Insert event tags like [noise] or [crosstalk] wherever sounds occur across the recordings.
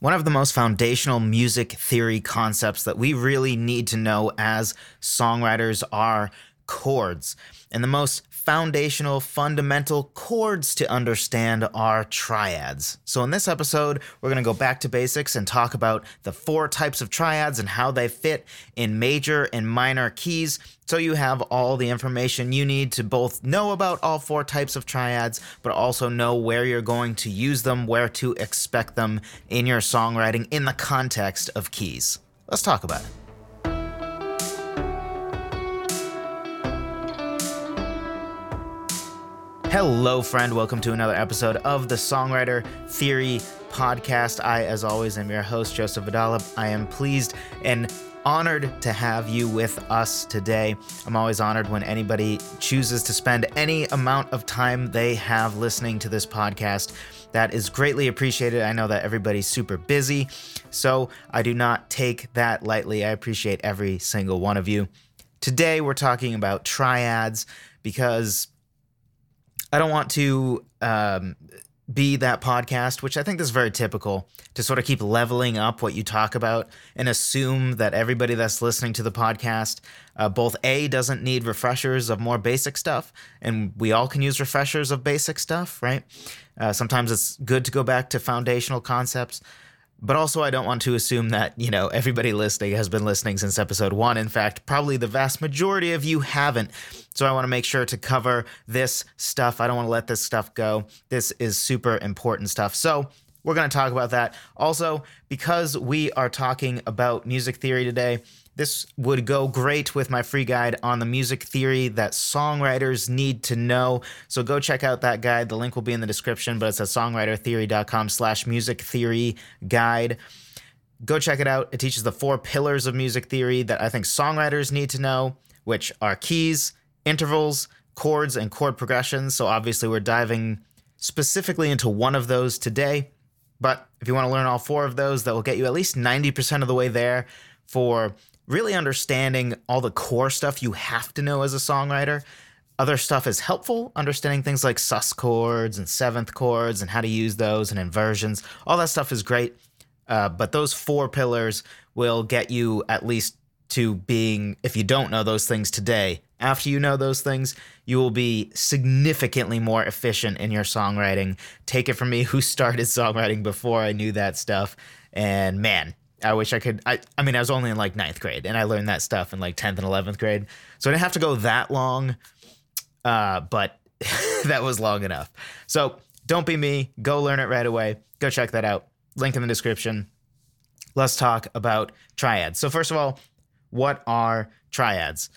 One of the most foundational music theory concepts that we really need to know as songwriters are chords. And the most foundational, fundamental chords to understand are triads. So, in this episode, we're going to go back to basics and talk about the four types of triads and how they fit in major and minor keys. So, you have all the information you need to both know about all four types of triads, but also know where you're going to use them, where to expect them in your songwriting in the context of keys. Let's talk about it. Hello, friend. Welcome to another episode of the Songwriter Theory podcast. I, as always, am your host, Joseph Vidala. I am pleased and honored to have you with us today. I'm always honored when anybody chooses to spend any amount of time they have listening to this podcast. That is greatly appreciated. I know that everybody's super busy, so I do not take that lightly. I appreciate every single one of you. Today, we're talking about triads because I don't want to um, be that podcast, which I think is very typical to sort of keep leveling up what you talk about and assume that everybody that's listening to the podcast, uh, both A, doesn't need refreshers of more basic stuff, and we all can use refreshers of basic stuff, right? Uh, sometimes it's good to go back to foundational concepts. But also, I don't want to assume that, you know, everybody listening has been listening since episode one. In fact, probably the vast majority of you haven't. So I want to make sure to cover this stuff. I don't want to let this stuff go. This is super important stuff. So we're going to talk about that. Also, because we are talking about music theory today, this would go great with my free guide on the music theory that songwriters need to know. So go check out that guide. The link will be in the description, but it's at songwritertheory.com slash music theory guide. Go check it out. It teaches the four pillars of music theory that I think songwriters need to know, which are keys, intervals, chords, and chord progressions. So obviously, we're diving specifically into one of those today. But if you want to learn all four of those, that will get you at least 90% of the way there for really understanding all the core stuff you have to know as a songwriter. Other stuff is helpful, understanding things like sus chords and seventh chords and how to use those and inversions. All that stuff is great. Uh, but those four pillars will get you at least to being, if you don't know those things today, after you know those things, you will be significantly more efficient in your songwriting. Take it from me, [laughs] who started songwriting before I knew that stuff. And man, I wish I could. I, I mean, I was only in like ninth grade, and I learned that stuff in like 10th and 11th grade. So I didn't have to go that long, uh, but [laughs] that was long enough. So don't be me. Go learn it right away. Go check that out. Link in the description. Let's talk about triads. So, first of all, what are triads?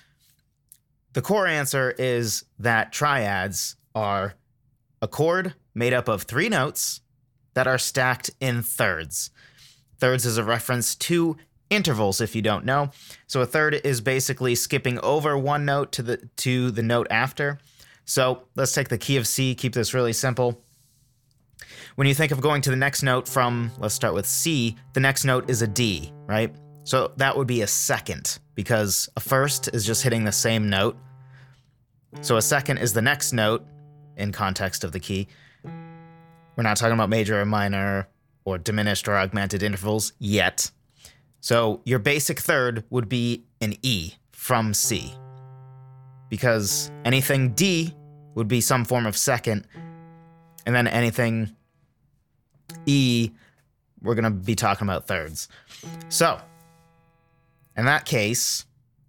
The core answer is that triads are a chord made up of three notes that are stacked in thirds. Thirds is a reference to intervals if you don't know. So a third is basically skipping over one note to the to the note after. So let's take the key of C, keep this really simple. When you think of going to the next note from, let's start with C, the next note is a D, right? So that would be a second because a first is just hitting the same note. So a second is the next note in context of the key. We're not talking about major or minor or diminished or augmented intervals yet. So your basic third would be an E from C. Because anything D would be some form of second, and then anything E, we're going to be talking about thirds. So, in that case,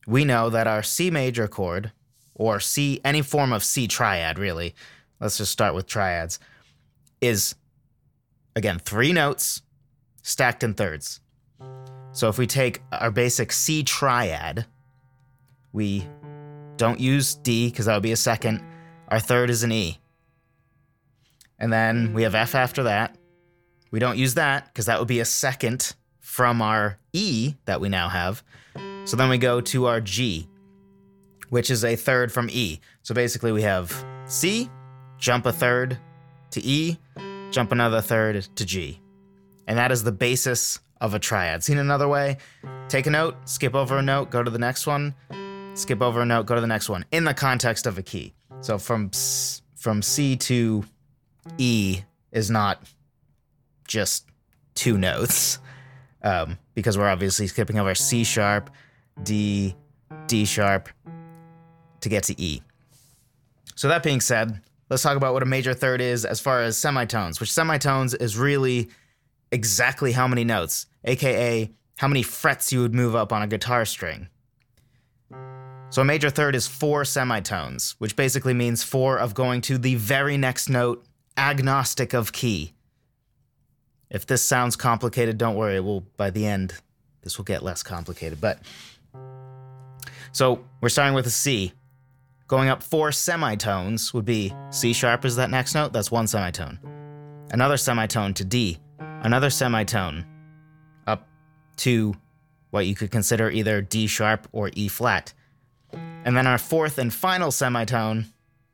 we know that our C major chord, or C, any form of C triad, really, let's just start with triads, is again, three notes stacked in thirds. So if we take our basic C triad, we don't use D because that would be a second. Our third is an E. And then we have F after that. We don't use that because that would be a second from our E that we now have. So then we go to our G, which is a third from E. So basically we have C, jump a third to E, jump another third to G. And that is the basis of a triad. Seen another way? Take a note, skip over a note, go to the next one, skip over a note, go to the next one in the context of a key. So from from C to E is not just two notes [laughs] um, because we're obviously skipping over C sharp, D, D sharp to get to E. So, that being said, let's talk about what a major third is as far as semitones, which semitones is really exactly how many notes, aka how many frets you would move up on a guitar string. So a major third is four semitones, which basically means four of going to the very next note, agnostic of key. If this sounds complicated, don't worry. We'll by the end, this will get less complicated. But so we're starting with a C. Going up four semitones would be C sharp is that next note. That's one semitone. Another semitone to D. Another semitone up to what you could consider either D sharp or E flat and then our fourth and final semitone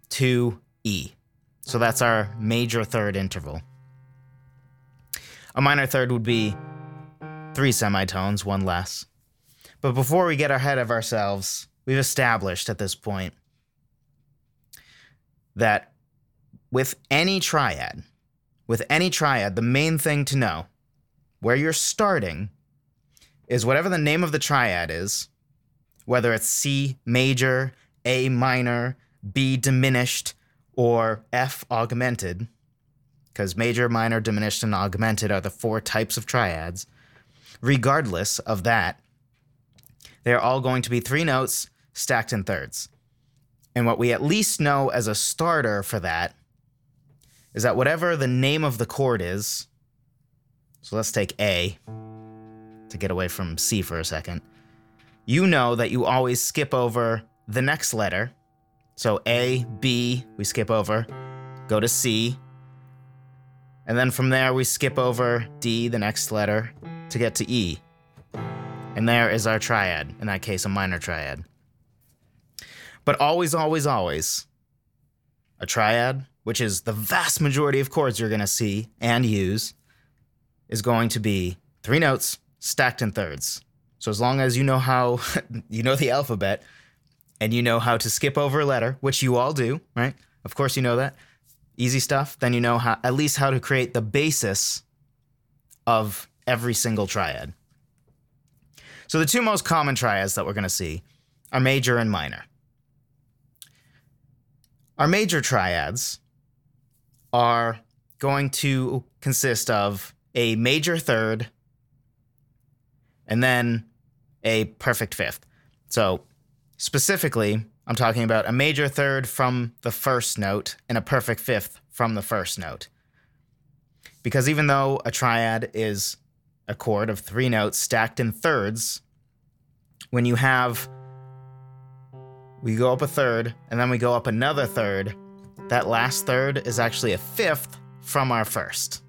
to E. So that's our major third interval. A minor third would be three semitones, one less. But before we get ahead of ourselves, we've established at this point that with any triad, with any triad, the main thing to know where you're starting is whatever the name of the triad is, whether it's C major, A minor, B diminished, or F augmented, because major, minor, diminished, and augmented are the four types of triads. Regardless of that, they're all going to be three notes stacked in thirds. And what we at least know as a starter for that is that whatever the name of the chord is, so let's take A to get away from C for a second you know that you always skip over the next letter. So A, B, we skip over, go to C. And then from there, we skip over D, the next letter, to get to E. And there is our triad, in that case, a minor triad. But always, always, always, a triad, which is the vast majority of chords you're going to see and use, is going to be three notes stacked in thirds. So as long as you know how [laughs] you know the alphabet and you know how to skip over a letter, which you all do, right? Of course you know that. Easy stuff. Then you know how at least how to create the basis of every single triad. So the two most common triads that we're going to see are major and minor. Our major triads are going to consist of a major third and then a perfect fifth. So, specifically, I'm talking about a major third from the first note and a perfect fifth from the first note. Because even though a triad is a chord of three notes stacked in thirds, when you have we go up a third and then we go up another third, that last third is actually a fifth from our first.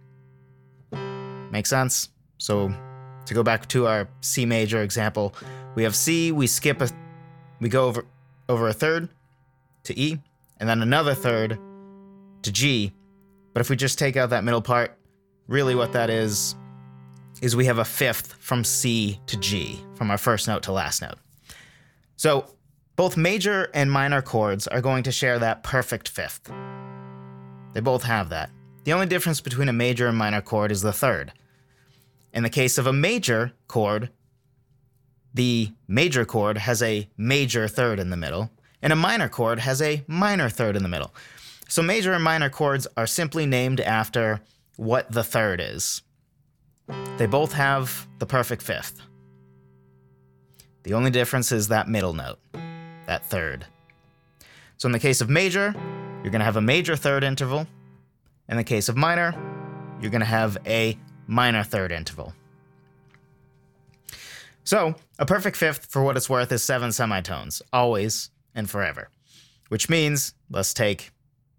Make sense? So to go back to our C major example, we have C, we skip a, we go over over a third to E, and then another third to G. But if we just take out that middle part, really what that is, is we have a fifth from C to G, from our first note to last note. So both major and minor chords are going to share that perfect fifth. They both have that. The only difference between a major and minor chord is the third. In the case of a major chord, the major chord has a major third in the middle, and a minor chord has a minor third in the middle. So major and minor chords are simply named after what the third is. They both have the perfect fifth. The only difference is that middle note, that third. So in the case of major, you're going to have a major third interval. In the case of minor, you're going to have a minor third interval. So, a perfect fifth, for what it's worth, is seven semitones, always and forever. Which means, let's take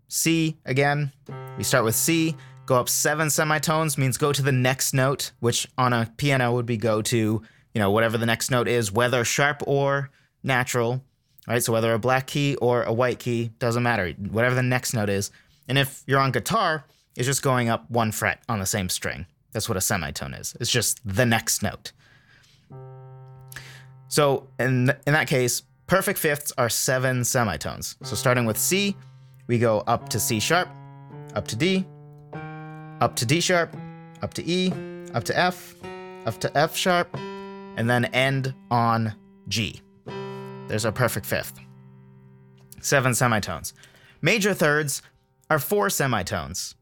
C again. We start with C, go up seven semitones, means go to the next note, which on a piano would be go to, you know, whatever the next note is, whether sharp or natural, right? So whether a black key or a white key, doesn't matter, whatever the next note is. And if you're on guitar, it's just going up one fret on the same string. That's what a semitone is. It's just the next note. So in in that case, perfect fifths are seven semitones. So starting with C, we go up to C sharp, up to D, up to D sharp, up to E, up to F, up to F sharp, and then end on G. There's our perfect fifth. Seven semitones. Major thirds are four semitones.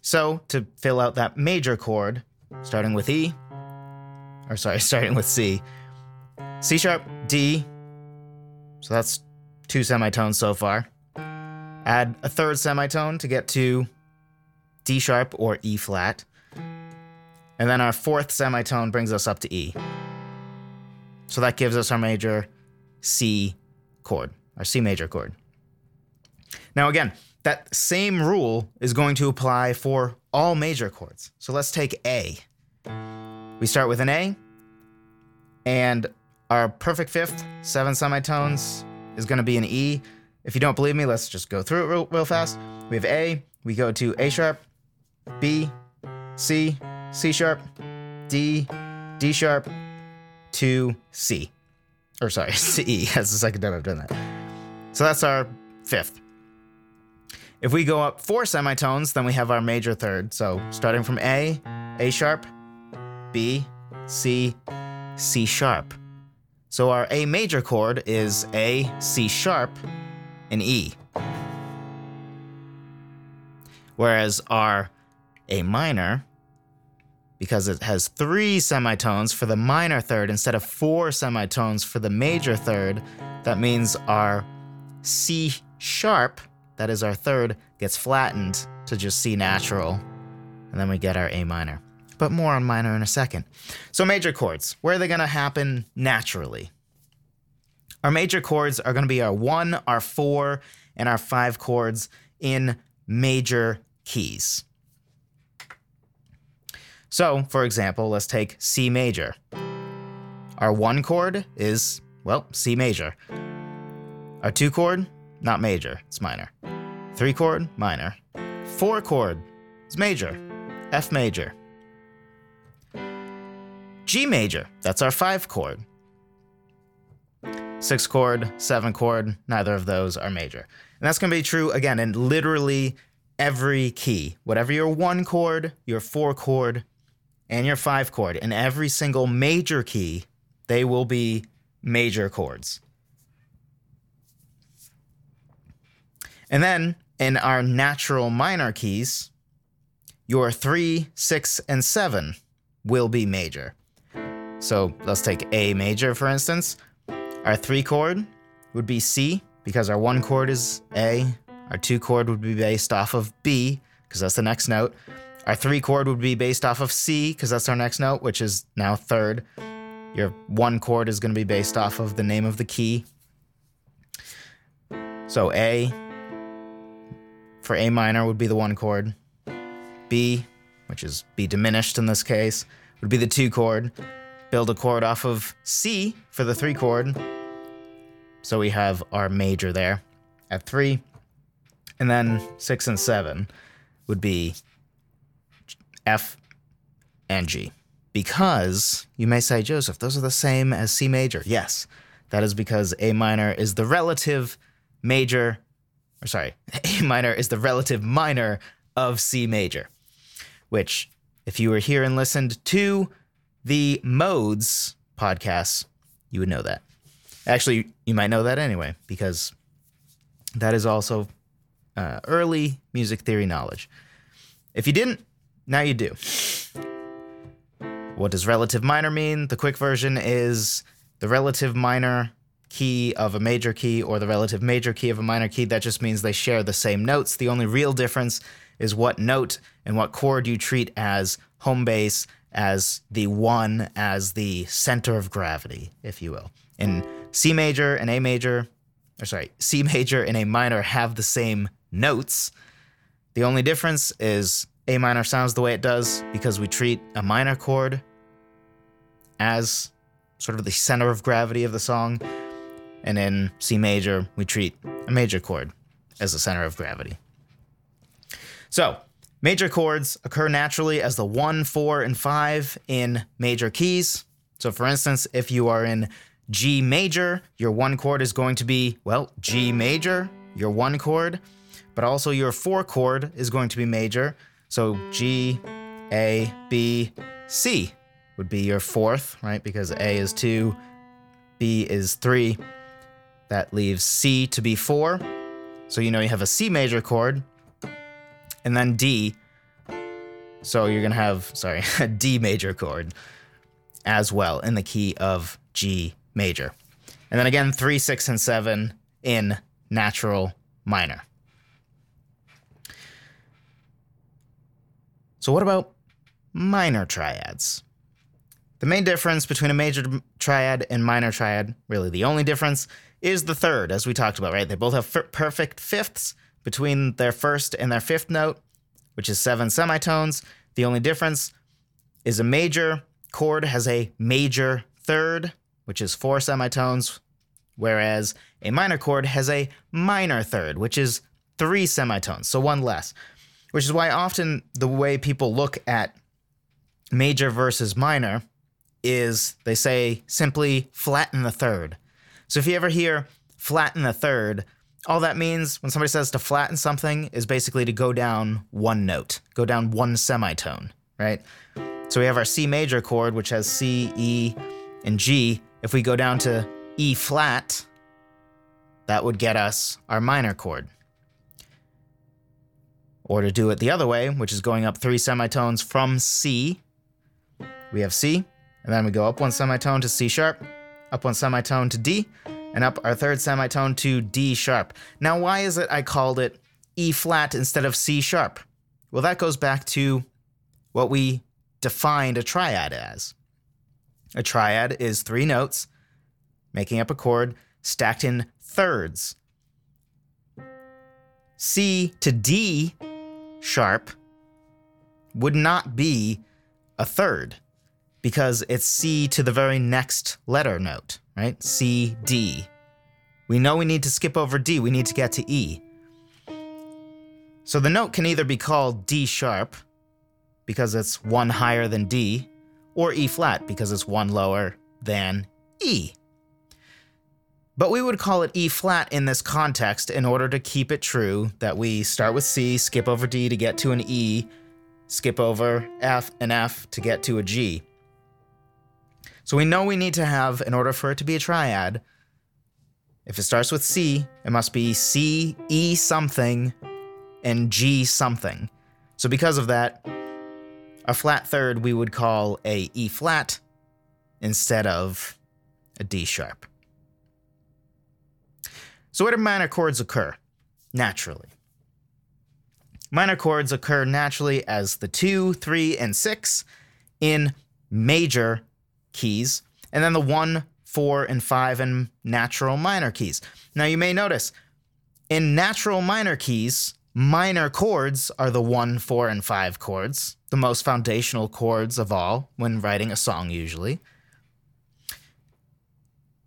So, to fill out that major chord, starting with E, or sorry, [laughs] starting with C, C sharp, D, so that's two semitones so far. Add a third semitone to get to D sharp or E flat. And then our fourth semitone brings us up to E. So that gives us our major C chord, our C major chord. Now, again, that same rule is going to apply for all major chords. So let's take A. We start with an A, and our perfect fifth, seven semitones, is going to be an E. If you don't believe me, let's just go through it real, real fast. We have A, we go to A sharp, B, C, C sharp, D, D sharp, to C. Or sorry, [laughs] C. That's the second time I've done that. So that's our fifth. If we go up four semitones, then we have our major third. So starting from A, A sharp, B, C, C sharp. So our A major chord is A, C sharp, and E. Whereas our A minor, because it has three semitones for the minor third instead of four semitones for the major third, that means our C sharp that is our third, gets flattened to just C natural, and then we get our A minor. But more on minor in a second. So, major chords, where are they to happen naturally? Our major chords are to be our one, our four, and our five chords in major keys. So, for example, let's take C major. Our one chord is, well, C major. Our two chord, not major, it's minor. Three chord, minor. Four chord is major, F major. G major, that's our five chord. Six chord, seven chord, neither of those are major. And that's gonna be true again in literally every key. Whatever your one chord, your four chord, and your five chord, in every single major key, they will be major chords. And then in our natural minor keys, your three, six, and seven will be major. So let's take A major, for instance. Our three chord would be C because our one chord is A. Our two chord would be based off of B because that's the next note. Our three chord would be based off of C because that's our next note, which is now third. Your one chord is going to be based off of the name of the key. So A, for A minor would be the one chord. B, which is B diminished in this case, would be the two chord. Build a chord off of C for the three chord. So we have our major there at three. And then six and seven would be F and G. Because you may say, Joseph, those are the same as C major. Yes, that is because A minor is the relative major or sorry, [laughs] A minor is the relative minor of C major, which, if you were here and listened to the modes podcasts, you would know that. Actually, you might know that anyway, because that is also uh, early music theory knowledge. If you didn't, now you do. What does relative minor mean? The quick version is the relative minor key of a major key or the relative major key of a minor key. That just means they share the same notes. The only real difference is what note and what chord you treat as home base, as the one, as the center of gravity, if you will. In C major and A major, or sorry, C major and A minor have the same notes. The only difference is A minor sounds the way it does because we treat a minor chord as sort of the center of gravity of the song, and in C major, we treat a major chord as the center of gravity. So, major chords occur naturally as the 1, 4, and 5 in major keys. So, for instance, if you are in G major, your one chord is going to be, well, G major, your one chord, but also your four chord is going to be major. So, G, A, B, C would be your fourth, right? Because A is two, B is three. That leaves C to be four. So you know you have a C major chord, and then D. So you're gonna have, sorry, [laughs] a D major chord as well in the key of G major. And then again, three, six, and seven in natural minor. So, what about minor triads? The main difference between a major triad and minor triad, really the only difference, is the third, as we talked about, right? They both have f- perfect fifths between their first and their fifth note, which is seven semitones. The only difference is a major chord has a major third, which is four semitones, whereas a minor chord has a minor third, which is three semitones, so one less. Which is why often the way people look at major versus minor is they say simply flatten the third. So if you ever hear flatten the third, all that means when somebody says to flatten something is basically to go down one note, go down one semitone, right? So we have our C major chord, which has C, E, and G. If we go down to E flat, that would get us our minor chord. Or to do it the other way, which is going up three semitones from C, we have C, and then we go up one semitone to C sharp, up one semitone to D, and up our third semitone to D sharp. Now, why is it I called it E flat instead of C sharp? Well, that goes back to what we defined a triad as. A triad is three notes making up a chord stacked in thirds. C to D sharp would not be a third because it's C to the very next letter note, right? C, D. We know we need to skip over D, we need to get to E. So the note can either be called D sharp because it's one higher than D, or E flat because it's one lower than E. But we would call it E flat in this context in order to keep it true that we start with C, skip over D to get to an E, skip over F and F to get to a G. So we know we need to have, in order for it to be a triad, if it starts with C, it must be C, E something, and G something. So because of that, a flat third we would call a E flat instead of a D sharp. So where do minor chords occur? Naturally. Minor chords occur naturally as the 2, 3, and 6 in major keys, and then the one, four, and five in natural minor keys. Now you may notice in natural minor keys, minor chords are the one, four, and five chords, the most foundational chords of all when writing a song, usually.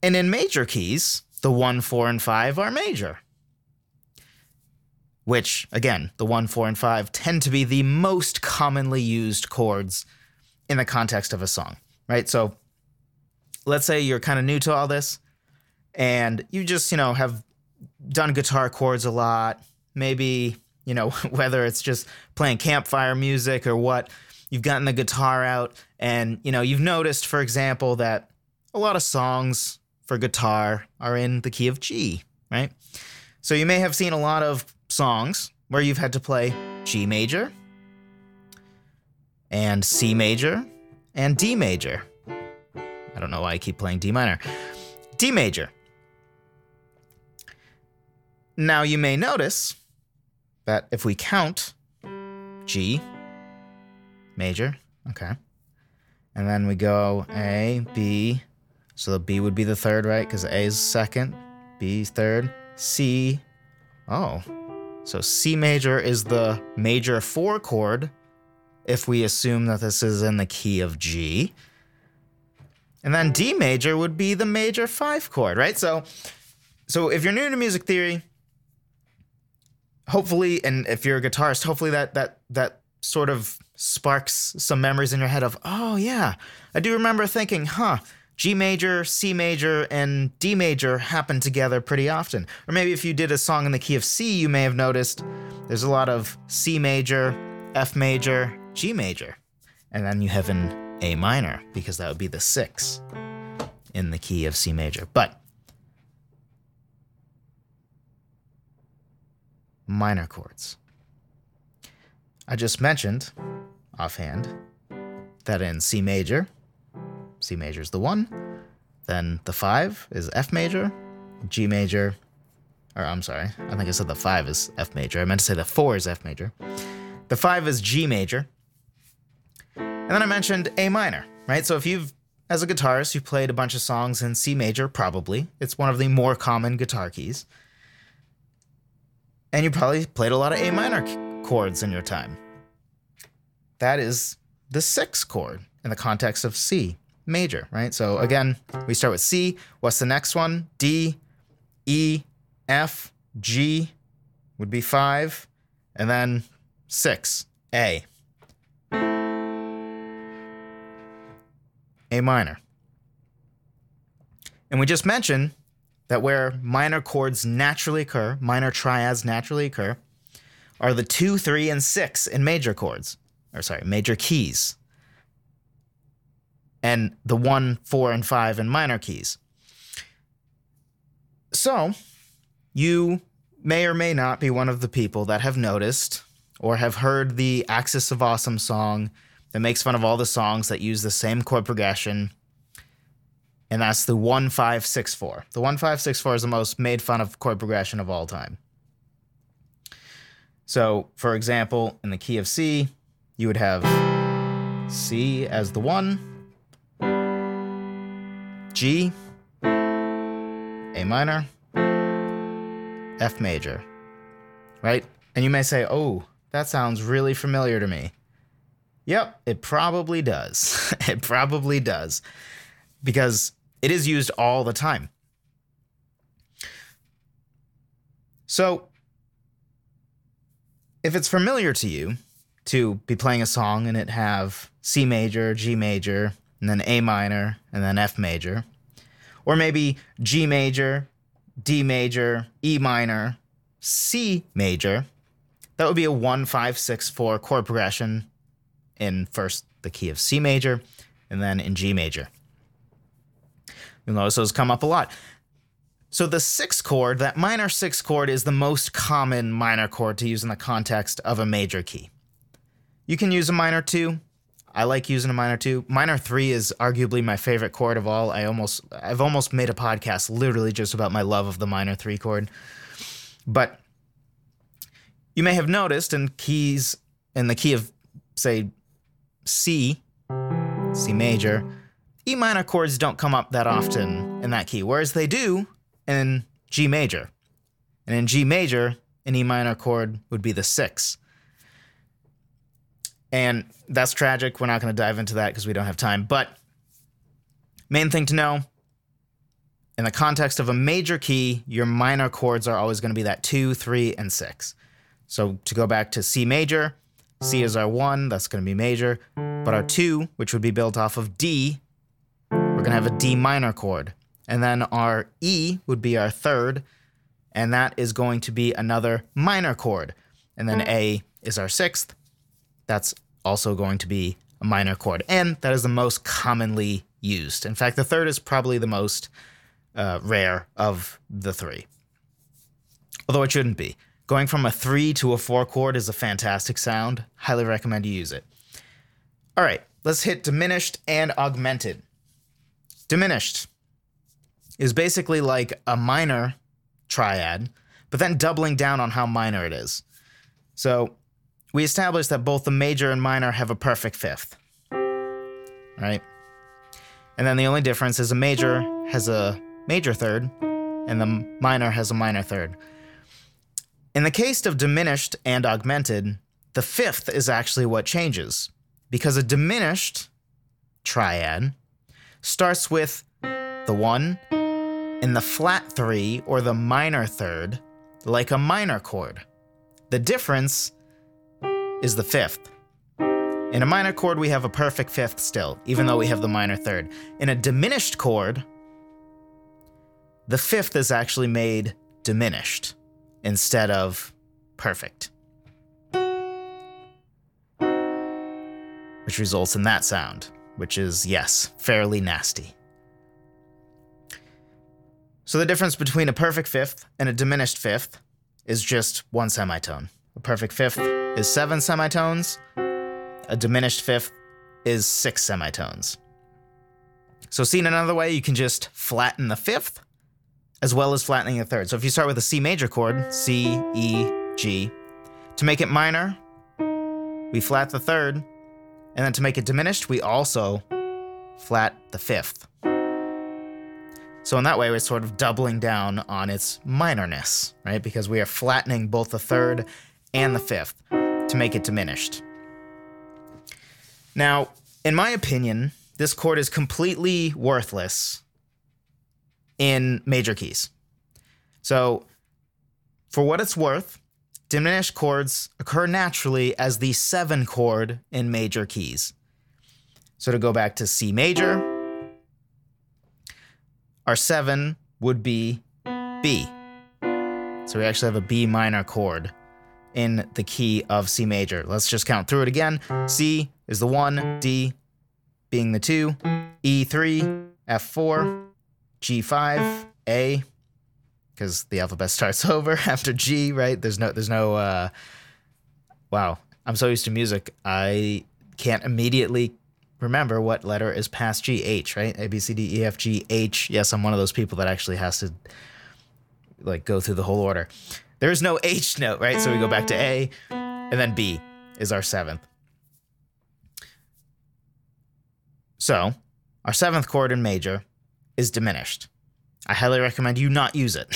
And in major keys, the one, four, and five are major. Which, again, the one, four, and five tend to be the most commonly used chords in the context of a song right? So let's say you're kind of new to all this and you just, you know, have done guitar chords a lot. Maybe, you know, [laughs] whether it's just playing campfire music or what, you've gotten the guitar out and, you know, you've noticed, for example, that a lot of songs for guitar are in the key of G, right? So you may have seen a lot of songs where you've had to play G major and C major and D major. I don't know why I keep playing D minor. D major. Now you may notice that if we count G major, okay, and then we go A, B, so the B would be the third, right? Because A is second, B third, C. Oh, so C major is the major four chord if we assume that this is in the key of G. And then D major would be the major 5 chord, right? So so if you're new to music theory, hopefully and if you're a guitarist, hopefully that that that sort of sparks some memories in your head of, "Oh yeah, I do remember thinking, huh, G major, C major, and D major happen together pretty often. Or maybe if you did a song in the key of C, you may have noticed there's a lot of C major, F major, G major. And then you have an A minor, because that would be the six in the key of C major. But minor chords. I just mentioned offhand that in C major, C major is the one, then the five is F major, G major, or I'm sorry, I think I said the five is F major. I meant to say the four is F major. The five is G major. And then I mentioned A minor, right? So if you've, as a guitarist, you've played a bunch of songs in C major, probably. It's one of the more common guitar keys. And you probably played a lot of A minor chords in your time. That is the sixth chord in the context of C major, right? So again, we start with C. What's the next one? D, E, F, G would be five, and then six, A. A minor. And we just mentioned that where minor chords naturally occur, minor triads naturally occur, are the two, three, and six in major chords, or sorry, major keys, and the one, four, and five in minor keys. So, you may or may not be one of the people that have noticed or have heard the Axis of Awesome song that makes fun of all the songs that use the same chord progression. And that's the 1564. The 1564 is the most made fun of chord progression of all time. So, for example, in the key of C, you would have C as the 1, G, A minor, F major, right? And you may say, oh, that sounds really familiar to me. Yep, it probably does. [laughs] it probably does. Because it is used all the time. So, if it's familiar to you to be playing a song and it have C major, G major, and then A minor, and then F major, or maybe G major, D major, E minor, C major, that would be a 1 5 6 4 chord progression in first the key of C major and then in G major. You'll notice those come up a lot. So the sixth chord, that minor sixth chord, is the most common minor chord to use in the context of a major key. You can use a minor two. I like using a minor two. Minor three is arguably my favorite chord of all. I almost I've almost made a podcast literally just about my love of the minor three chord. But you may have noticed in keys in the key of say C, C major, E minor chords don't come up that often in that key, whereas they do in G major. And in G major, an E minor chord would be the six. And that's tragic. We're not going to dive into that because we don't have time. But main thing to know in the context of a major key, your minor chords are always going to be that two, three, and six. So to go back to C major, C is our one, that's going to be major. But our two, which would be built off of D, we're going to have a D minor chord. And then our E would be our third, and that is going to be another minor chord. And then A is our sixth. That's also going to be a minor chord. And that is the most commonly used. In fact, the third is probably the most uh, rare of the three. Although it shouldn't be. Going from a three to a four chord is a fantastic sound. Highly recommend you use it. All right, let's hit diminished and augmented. Diminished is basically like a minor triad, but then doubling down on how minor it is. So we established that both the major and minor have a perfect fifth, right? And then the only difference is a major has a major third, and the minor has a minor third. In the case of diminished and augmented, the fifth is actually what changes, because a diminished triad starts with the one in the flat three or the minor third, like a minor chord. The difference is the fifth. In a minor chord, we have a perfect fifth still, even though we have the minor third. In a diminished chord, the fifth is actually made diminished instead of perfect. Which results in that sound, which is, yes, fairly nasty. So the difference between a perfect fifth and a diminished fifth is just one semitone. A perfect fifth is seven semitones, a diminished fifth is six semitones. So, seen another way, you can just flatten the fifth as well as flattening the third. So, if you start with a C major chord, C, E, G, to make it minor, we flat the third, and then to make it diminished, we also flat the fifth. So in that way, we're sort of doubling down on its minorness, right? Because we are flattening both the third and the fifth to make it diminished. Now, in my opinion, this chord is completely worthless in major keys. So, for what it's worth, diminished chords occur naturally as the seven chord in major keys. So, to go back to C major, our seven would be B. So, we actually have a B minor chord in the key of C major. Let's just count through it again. C is the one, D being the two, E3, F4, G5, A, because the alphabet [laughs] starts over after G, right? There's no, there's no, uh, wow. I'm so used to music, I can't immediately remember what letter is past G, H, right? A, B, C, D, E, F, G, H. Yes, I'm one of those people that actually has to like go through the whole order. There is no H note, right? So we go back to A, and then B is our seventh. So, our seventh chord in major is diminished. I highly recommend you not use it.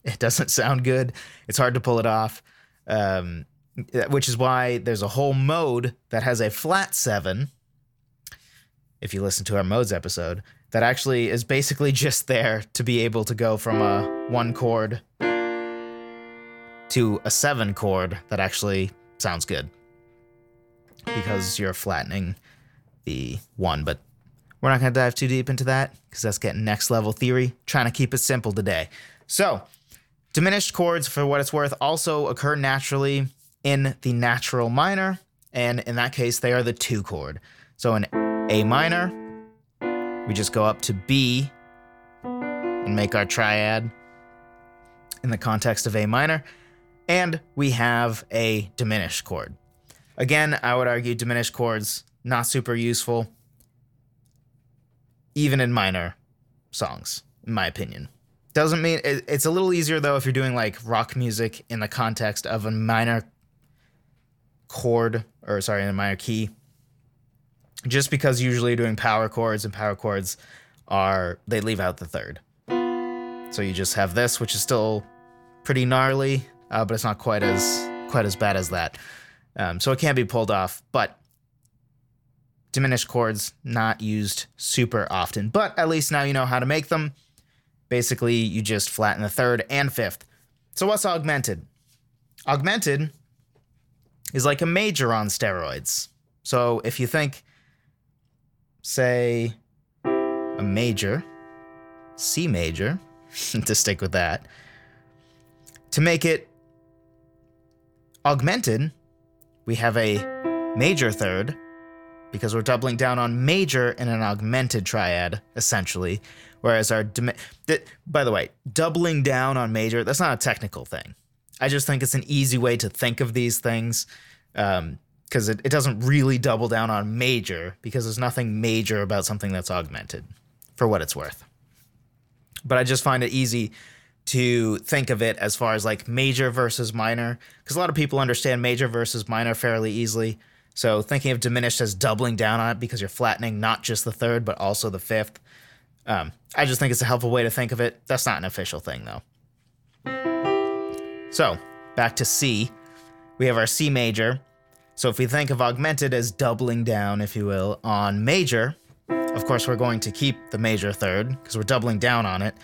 [laughs] it doesn't sound good. It's hard to pull it off, um, which is why there's a whole mode that has a flat seven. If you listen to our modes episode, that actually is basically just there to be able to go from a one chord to a seven chord that actually sounds good because you're flattening the one, but we're not going to dive too deep into that because that's getting next level theory. Trying to keep it simple today. So, diminished chords, for what it's worth, also occur naturally in the natural minor, and in that case, they are the two chord. So, in A minor, we just go up to B and make our triad in the context of A minor, and we have a diminished chord. Again, I would argue diminished chords not super useful, even in minor songs, in my opinion. Doesn't mean it, it's a little easier though if you're doing like rock music in the context of a minor chord, or sorry, in a minor key. Just because usually you're doing power chords and power chords are, they leave out the third. So you just have this, which is still pretty gnarly, uh, but it's not quite as quite as bad as that. Um, so it can be pulled off, but diminished chords not used super often, but at least now you know how to make them. Basically, you just flatten the third and fifth. So what's augmented? Augmented is like a major on steroids. So if you think, say, a major, C major, [laughs] to stick with that, to make it augmented, we have a major third because we're doubling down on major in an augmented triad, essentially. Whereas our, th- by the way, doubling down on major, that's not a technical thing. I just think it's an easy way to think of these things because um, it, it doesn't really double down on major because there's nothing major about something that's augmented for what it's worth. But I just find it easy to think of it as far as like major versus minor because a lot of people understand major versus minor fairly easily. So thinking of diminished as doubling down on it because you're flattening not just the third but also the fifth. Um, I just think it's a helpful way to think of it. That's not an official thing though. So back to C, we have our C major. So if we think of augmented as doubling down, if you will, on major, of course we're going to keep the major third because we're doubling down on it.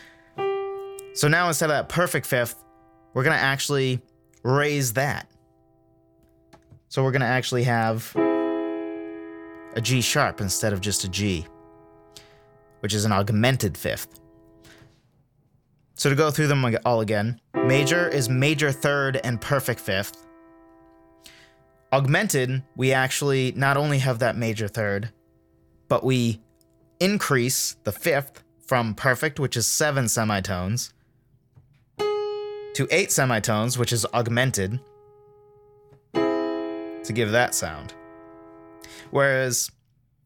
So now instead of that perfect fifth, we're going to actually raise that. So we're going to actually have a G sharp instead of just a G, which is an augmented fifth. So to go through them all again, major is major third and perfect fifth. Augmented, we actually not only have that major third, but we increase the fifth from perfect, which is seven semitones, to eight semitones, which is augmented, to give that sound. Whereas,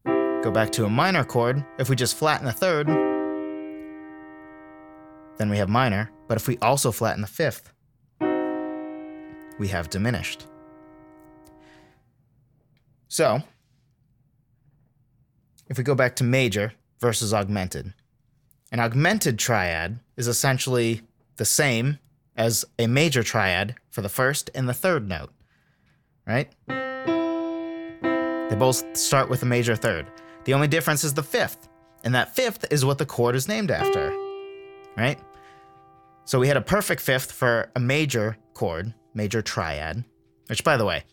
go back to a minor chord, if we just flatten the third, then we have minor, but if we also flatten the fifth, we have diminished. So, if we go back to major versus augmented, an augmented triad is essentially the same as a major triad for the first and the third note, right? They both start with a major third. The only difference is the fifth, and that fifth is what the chord is named after, right? So we had a perfect fifth for a major chord, major triad, which, by the way,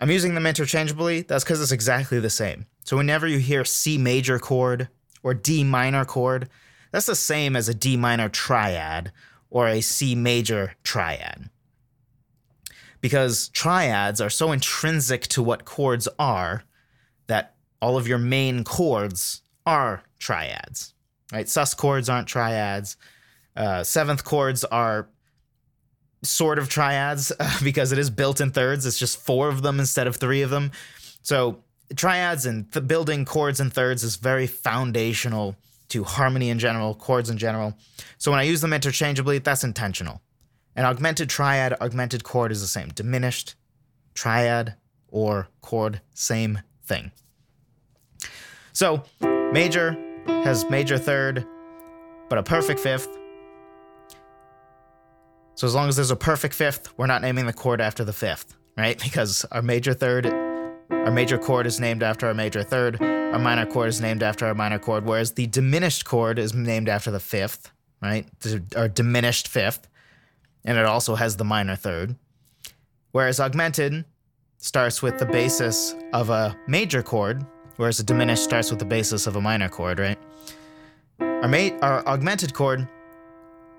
I'm using them interchangeably. That's because it's exactly the same. So whenever you hear C major chord or D minor chord, that's the same as a D minor triad or a C major triad. Because triads are so intrinsic to what chords are that all of your main chords are triads, right? Sus chords aren't triads. Uh, seventh chords are sort of triads [laughs] because it is built in thirds. It's just four of them instead of three of them. So triads and th- building chords and thirds is very foundational to harmony in general, chords in general. So when I use them interchangeably, that's intentional. An augmented triad, augmented chord is the same. Diminished triad or chord, same thing. So major has major third, but a perfect fifth. So as long as there's a perfect fifth, we're not naming the chord after the fifth, right? [laughs] Because our major third, our major chord is named after our major third, our minor chord is named after our minor chord, whereas the diminished chord is named after the fifth, right? Our diminished fifth, and it also has the minor third. Whereas augmented starts with the basis of a major chord, whereas a diminished starts with the basis of a minor chord, right? Our, ma- our augmented chord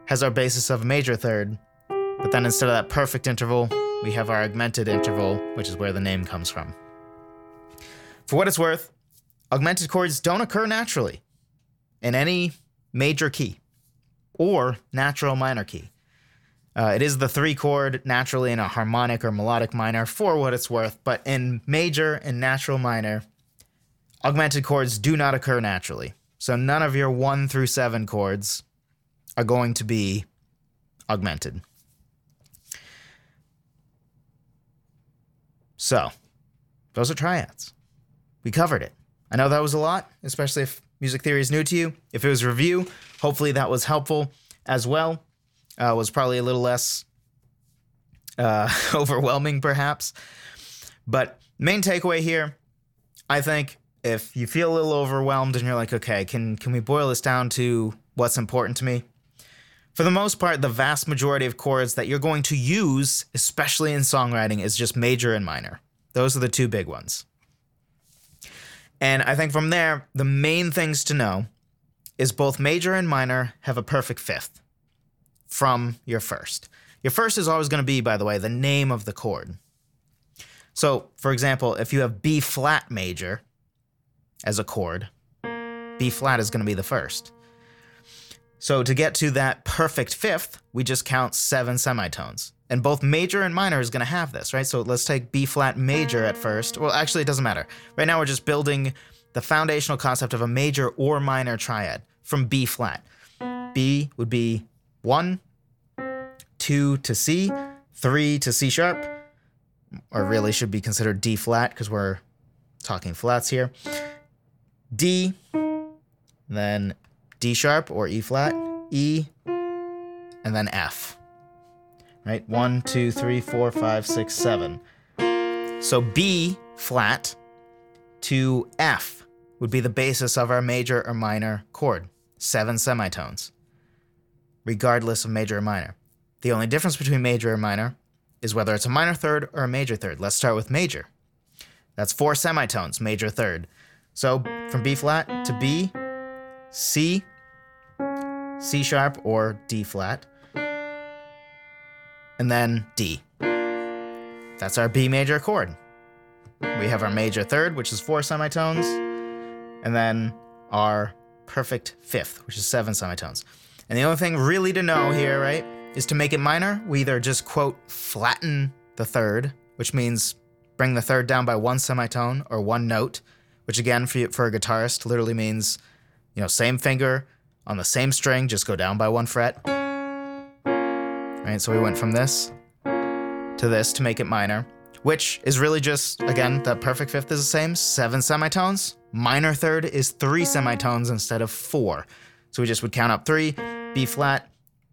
has our basis of a major third, but then instead of that perfect interval, we have our augmented interval, which is where the name comes from. For what it's worth, augmented chords don't occur naturally in any major key or natural minor key. Uh, it is the three chord naturally in a harmonic or melodic minor for what it's worth, but in major and natural minor, augmented chords do not occur naturally. So none of your one through seven chords are going to be augmented. So, those are triads. We covered it. I know that was a lot, especially if music theory is new to you. If it was review, hopefully that was helpful as well. Uh, was probably a little less uh, [laughs] overwhelming, perhaps. But main takeaway here, I think if you feel a little overwhelmed and you're like, okay, can can we boil this down to what's important to me? For the most part, the vast majority of chords that you're going to use, especially in songwriting, is just major and minor. Those are the two big ones. And I think from there, the main things to know is both major and minor have a perfect fifth from your first. Your first is always going to be, by the way, the name of the chord. So, for example, if you have B flat major as a chord, B flat is going to be the first. So to get to that perfect fifth, we just count seven semitones. And both major and minor is going to have this, right? So let's take B flat major at first. Well, actually, it doesn't matter. Right now, we're just building the foundational concept of a major or minor triad from B flat. B would be one, two to C, three to C sharp, or really should be considered D flat because we're talking flats here. D, then D sharp or E flat, E, and then F. Right? One, two, three, four, five, six, seven. So B flat to F would be the basis of our major or minor chord, seven semitones, regardless of major or minor. The only difference between major and minor is whether it's a minor third or a major third. Let's start with major. That's four semitones, major third. So from B flat to B, C, C sharp or D flat, and then D. That's our B major chord. We have our major third, which is four semitones, and then our perfect fifth, which is seven semitones. And the only thing really to know here, right, is to make it minor, we either just quote flatten the third, which means bring the third down by one semitone or one note, which again for for a guitarist literally means, you know, same finger on the same string, just go down by one fret. Right? So we went from this to this to make it minor, which is really just again the perfect fifth is the same, seven semitones. Minor third is three semitones instead of four. So we just would count up three, B flat,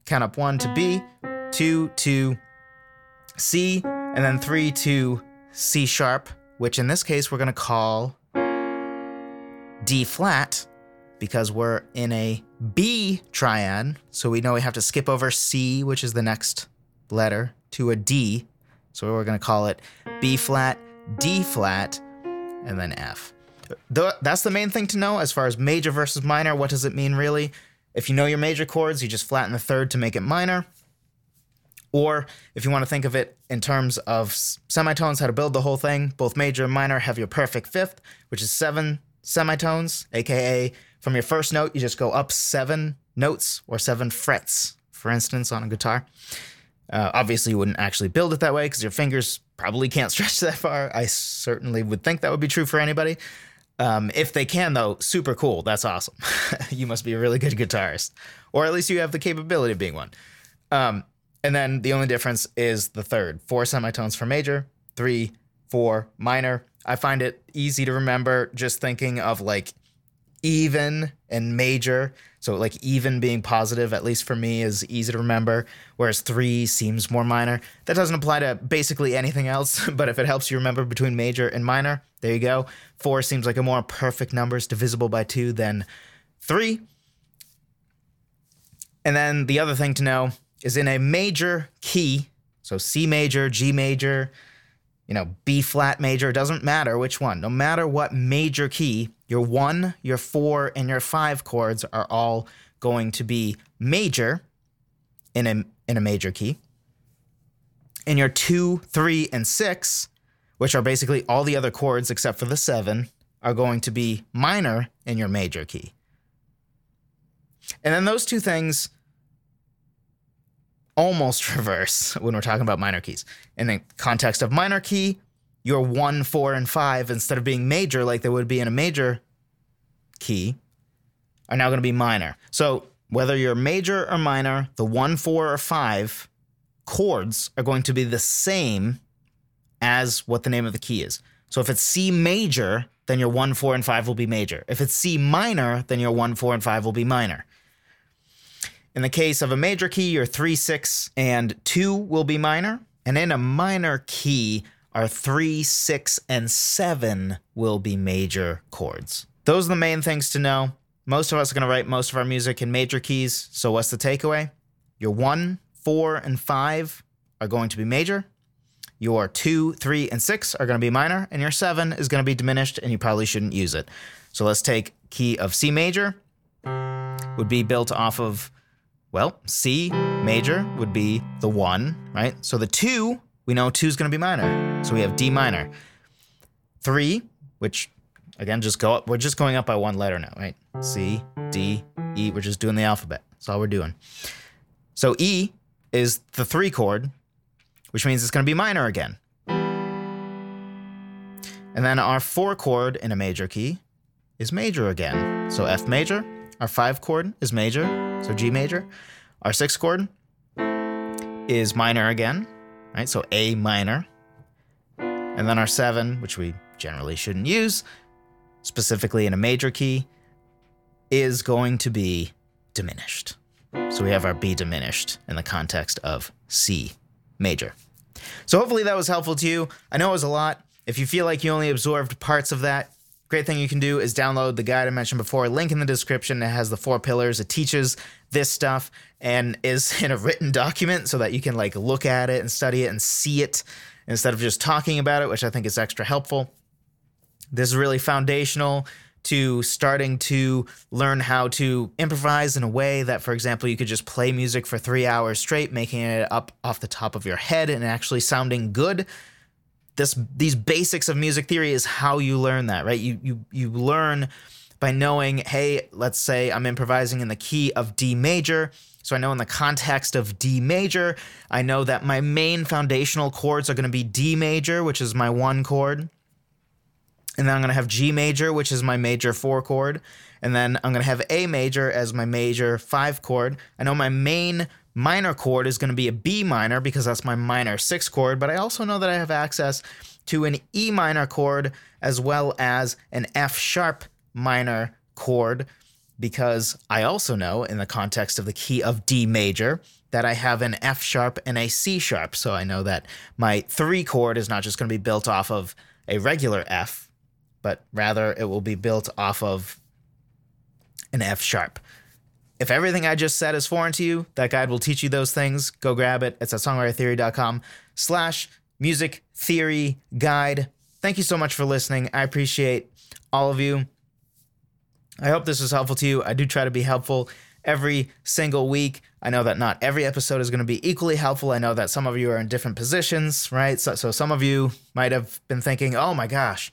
count up one to B, two to C, and then three to C sharp, which in this case we're to call D flat because we're in a B triad. So we know we have to skip over C, which is the next letter, to a D. So we're going to call it B flat, D flat, and then F. That's the main thing to know as far as major versus minor. What does it mean really? If you know your major chords, you just flatten the third to make it minor. Or if you want to think of it in terms of semitones, how to build the whole thing, both major and minor have your perfect fifth, which is seven semitones, aka from your first note, you just go up seven notes or seven frets, for instance, on a guitar. Uh, obviously, you wouldn't actually build it that way because your fingers probably can't [laughs] stretch that far. I certainly would think that would be true for anybody. Um, if they can, though, super cool. That's awesome. [laughs] you must be a really good guitarist, or at least you have the capability of being one. Um, and then the only difference is the third four semitones for major, three, for minor. I find it easy to remember just thinking of like even and major. So, like, even being positive, at least for me, is easy to remember, whereas three seems more minor. That doesn't apply to basically anything else, [laughs] but if it helps you remember between major and minor, there you go. Four seems like a more perfect number, it's divisible by two than three. And then the other thing to know is in a major key, so C major, G major, you know, B flat major, doesn't matter which one. No matter what major key, your one, your four, and your five chords are all going to be major in a, in a major key. And your two, three, and six, which are basically all the other chords except for the seven, are going to be minor in your major key. And then those two things almost [laughs] reverse when we're talking about minor keys. In the context of minor key, your one, four, and five, instead of being major like they would be in a major key, are now going to be minor. So whether you're major or minor, the one, four, or five chords are going to be the same as what the name of the key is. So if it's C major, then your one, four, and five will be major. If it's C minor, then your one, four, and five will be minor. In the case of a major key, your 3, 6, and 2 will be minor. And in a minor key, our 3, 6, and 7 will be major chords. Those are the main things to know. Most of us are going to write most of our music in major keys. So, what's the takeaway? Your 1, 4, and 5 are going to be major. Your 2, 3, and 6 are going to be minor. And your 7 is going to be diminished, and you probably shouldn't use it. So, let's take key of C major, would be built off of well, C major would be the one, right? So the two, we know two is going to be minor. So we have D minor. Three, which again, just go up. We're just going up by one letter now, right? C, D, E. We're just doing the alphabet. That's all we're doing. So E is the three chord, which means it's going to be minor again. And then our four chord in a major key is major again. So F major, our five chord is major, so G major. Our six chord is minor again, right? So A minor. And then our seven, which we generally shouldn't use, specifically in a major key, is going to be diminished. So we have our B diminished in the context of C major. So hopefully that was helpful to you. I know it was a lot. If you feel like you only absorbed parts of that, Great thing you can do is download the guide I mentioned before. Link in the description. It has the four pillars. It teaches this stuff and is [laughs] in a written document so that you can like look at it and study it and see it instead of just talking about it, which I think is extra helpful. This is really foundational to starting to learn how to improvise in a way that, for example, you could just play music for three hours straight, making it up off the top of your head and actually sounding good this these basics of music theory is how you learn that, right? You you you learn by knowing, hey, let's say I'm improvising in the key of D major. So I know in the context of D major, I know that my main foundational chords are going to be D major, which is my one chord. And then I'm going to have G major, which is my major four chord. And then I'm going to have A major as my major five chord. I know my main minor chord is going to be a B minor because that's my minor six chord, but I also know that I have access to an E minor chord as well as an F sharp minor chord because I also know in the context of the key of D major that I have an F sharp and a C sharp. So I know that my three chord is not just going to be built off of a regular F, but rather it will be built off of an F sharp. If everything I just said is foreign to you, that guide will teach you those things. Go grab it. It's at songwritertheory.com slash music theory guide. Thank you so much for listening. I appreciate all of you. I hope this was helpful to you. I do try to be helpful every single week. I know that not every episode is going to be equally helpful. I know that some of you are in different positions, right? So, so some of you might have been thinking, oh my gosh,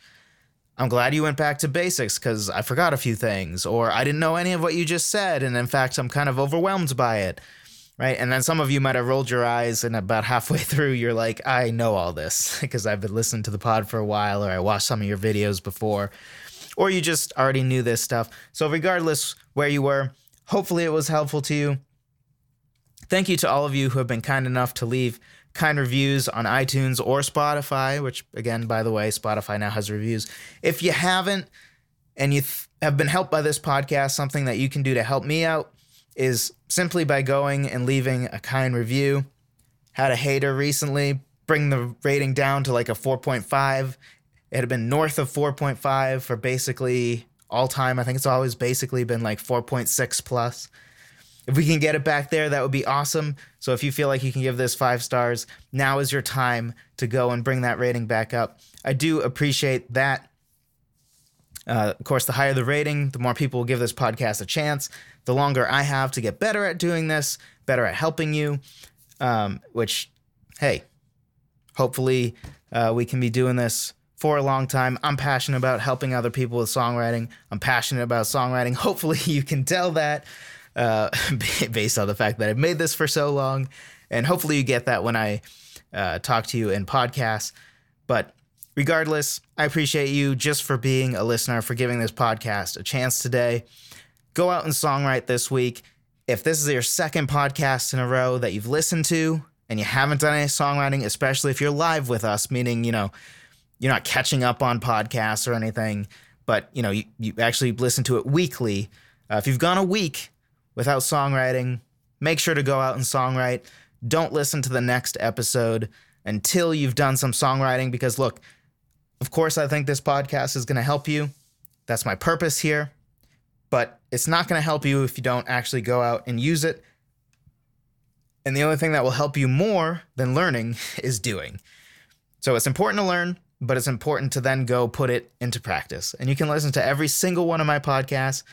I'm glad you went back to basics because I forgot a few things, or I didn't know any of what you just said. And in fact, I'm kind of overwhelmed by it. Right. And then some of you might have rolled your eyes, and about [laughs] halfway through, you're like, I know all this [laughs] because I've been listening to the pod for a while, or I watched some of your videos before, or you just already knew this stuff. So, regardless where you were, hopefully it was helpful to you. Thank you to all of you who have been kind enough to leave kind reviews on iTunes or Spotify, which, again, by the way, Spotify now has reviews. If you haven't and you th- have been helped by this podcast, something that you can do to help me out is simply by going and leaving a kind review. Had a hater recently bring the rating down to like a 4.5. It had been north of 4.5 for basically all time. I think it's always basically been like 4.6 plus. If we can get it back there, that would be awesome. So if you feel like you can give this five stars, now is your time to go and bring that rating back up. I do appreciate that. Uh, of course, the higher the rating, the more people will give this podcast a chance. The longer I have to get better at doing this, better at helping you, um, which, hey, hopefully uh, we can be doing this for a long time. I'm passionate about helping other people with songwriting. I'm passionate about songwriting. [laughs] Hopefully, you can tell that uh, [laughs] based on the fact that I've made this for so long. And hopefully you get that when I uh, talk to you in podcasts. But regardless, I appreciate you just for being a listener, for giving this podcast a chance today. Go out and songwrite this week. If this is your second podcast in a row that you've listened to and you haven't done any songwriting, especially if you're live with us, meaning, you know, you're not catching up on podcasts or anything, but, you know, you, you actually listen to it weekly. Uh, if you've gone a week without songwriting, make sure to go out and songwrite. Don't listen to the next episode until you've done some songwriting because, look, of course, I think this podcast is going to help you. That's my purpose here. But it's not going to help you if you don't actually go out and use it. And the only thing that will help you more than learning [laughs] is doing. So it's important to learn, but it's important to then go put it into practice. And you can listen to every single one of my podcasts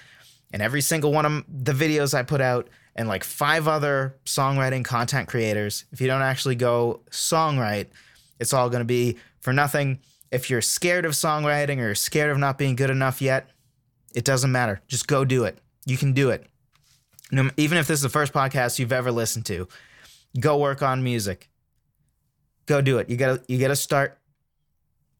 and every single one of the videos I put out and like five other songwriting content creators, if you don't actually go songwrite, it's all going to be for nothing. If you're scared of songwriting or scared of not being good enough yet, it doesn't matter. Just go do it. You can do it. even if this is the first podcast you've ever listened to, go work on music. Go do it. You got to you got to start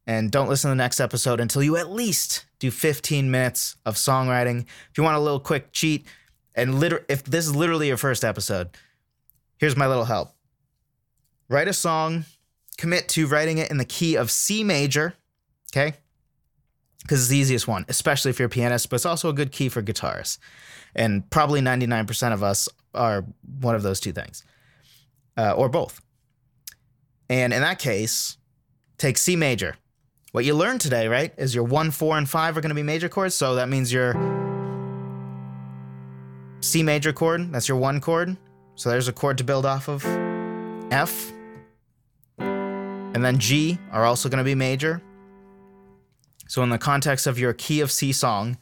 and don't listen to the next episode until you at least do 15 minutes of songwriting. If you want a little quick cheat, and liter- if this is literally your first episode, here's my little help. Write a song, commit to writing it in the key of C major, okay? Because it's the easiest one, especially if you're a pianist, but it's also a good key for guitarists. And probably 99% of us are one of those two things, uh, or both. And in that case, take C major what you learned today, right, is your one, four, and five are going to be major chords. So that means your C major chord, that's your one chord. So there's a chord to build off of. F. And then G are also going to be major. So, in the context of your key of C song,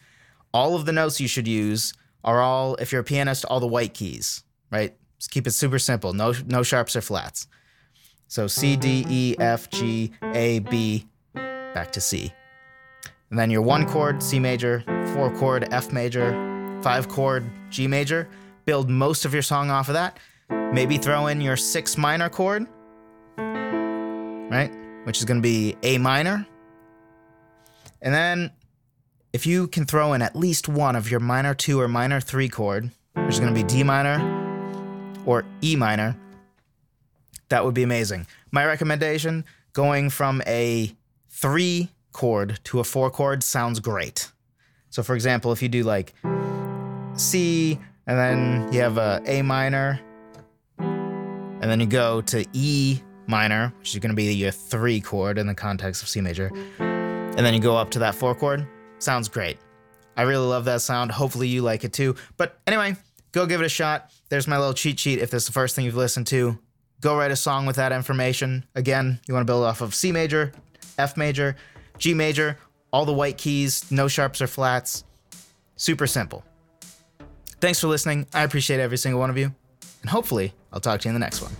all of the notes you should use are all, if you're a pianist, all the white keys, right? Just keep it super simple. No, no sharps or flats. So C, D, E, F, G, A, B, back to C. and then your one chord C major, four chord F major, five chord G major. Build most of your song off of that. Maybe throw in your six minor chord, right? Which is going to be A minor. And then if you can throw in at least one of your minor two or minor three chord, which is going to be D minor or E minor, that would be amazing. My recommendation going from a three chord to a four chord sounds great. So, for example, if you do like C and then you have a A minor, and then you go to E minor, which is going to be your three chord in the context of C major, and then you go up to that four chord, sounds great. I really love that sound. Hopefully, you like it too. But anyway, go give it a shot. There's my little cheat sheet if this is the first thing you've listened to. Go write a song with that information. Again, you want to build off of C major, F major, G major, all the white keys, no sharps or flats. Super simple. Thanks for listening. I appreciate every single one of you. And hopefully, I'll talk to you in the next one.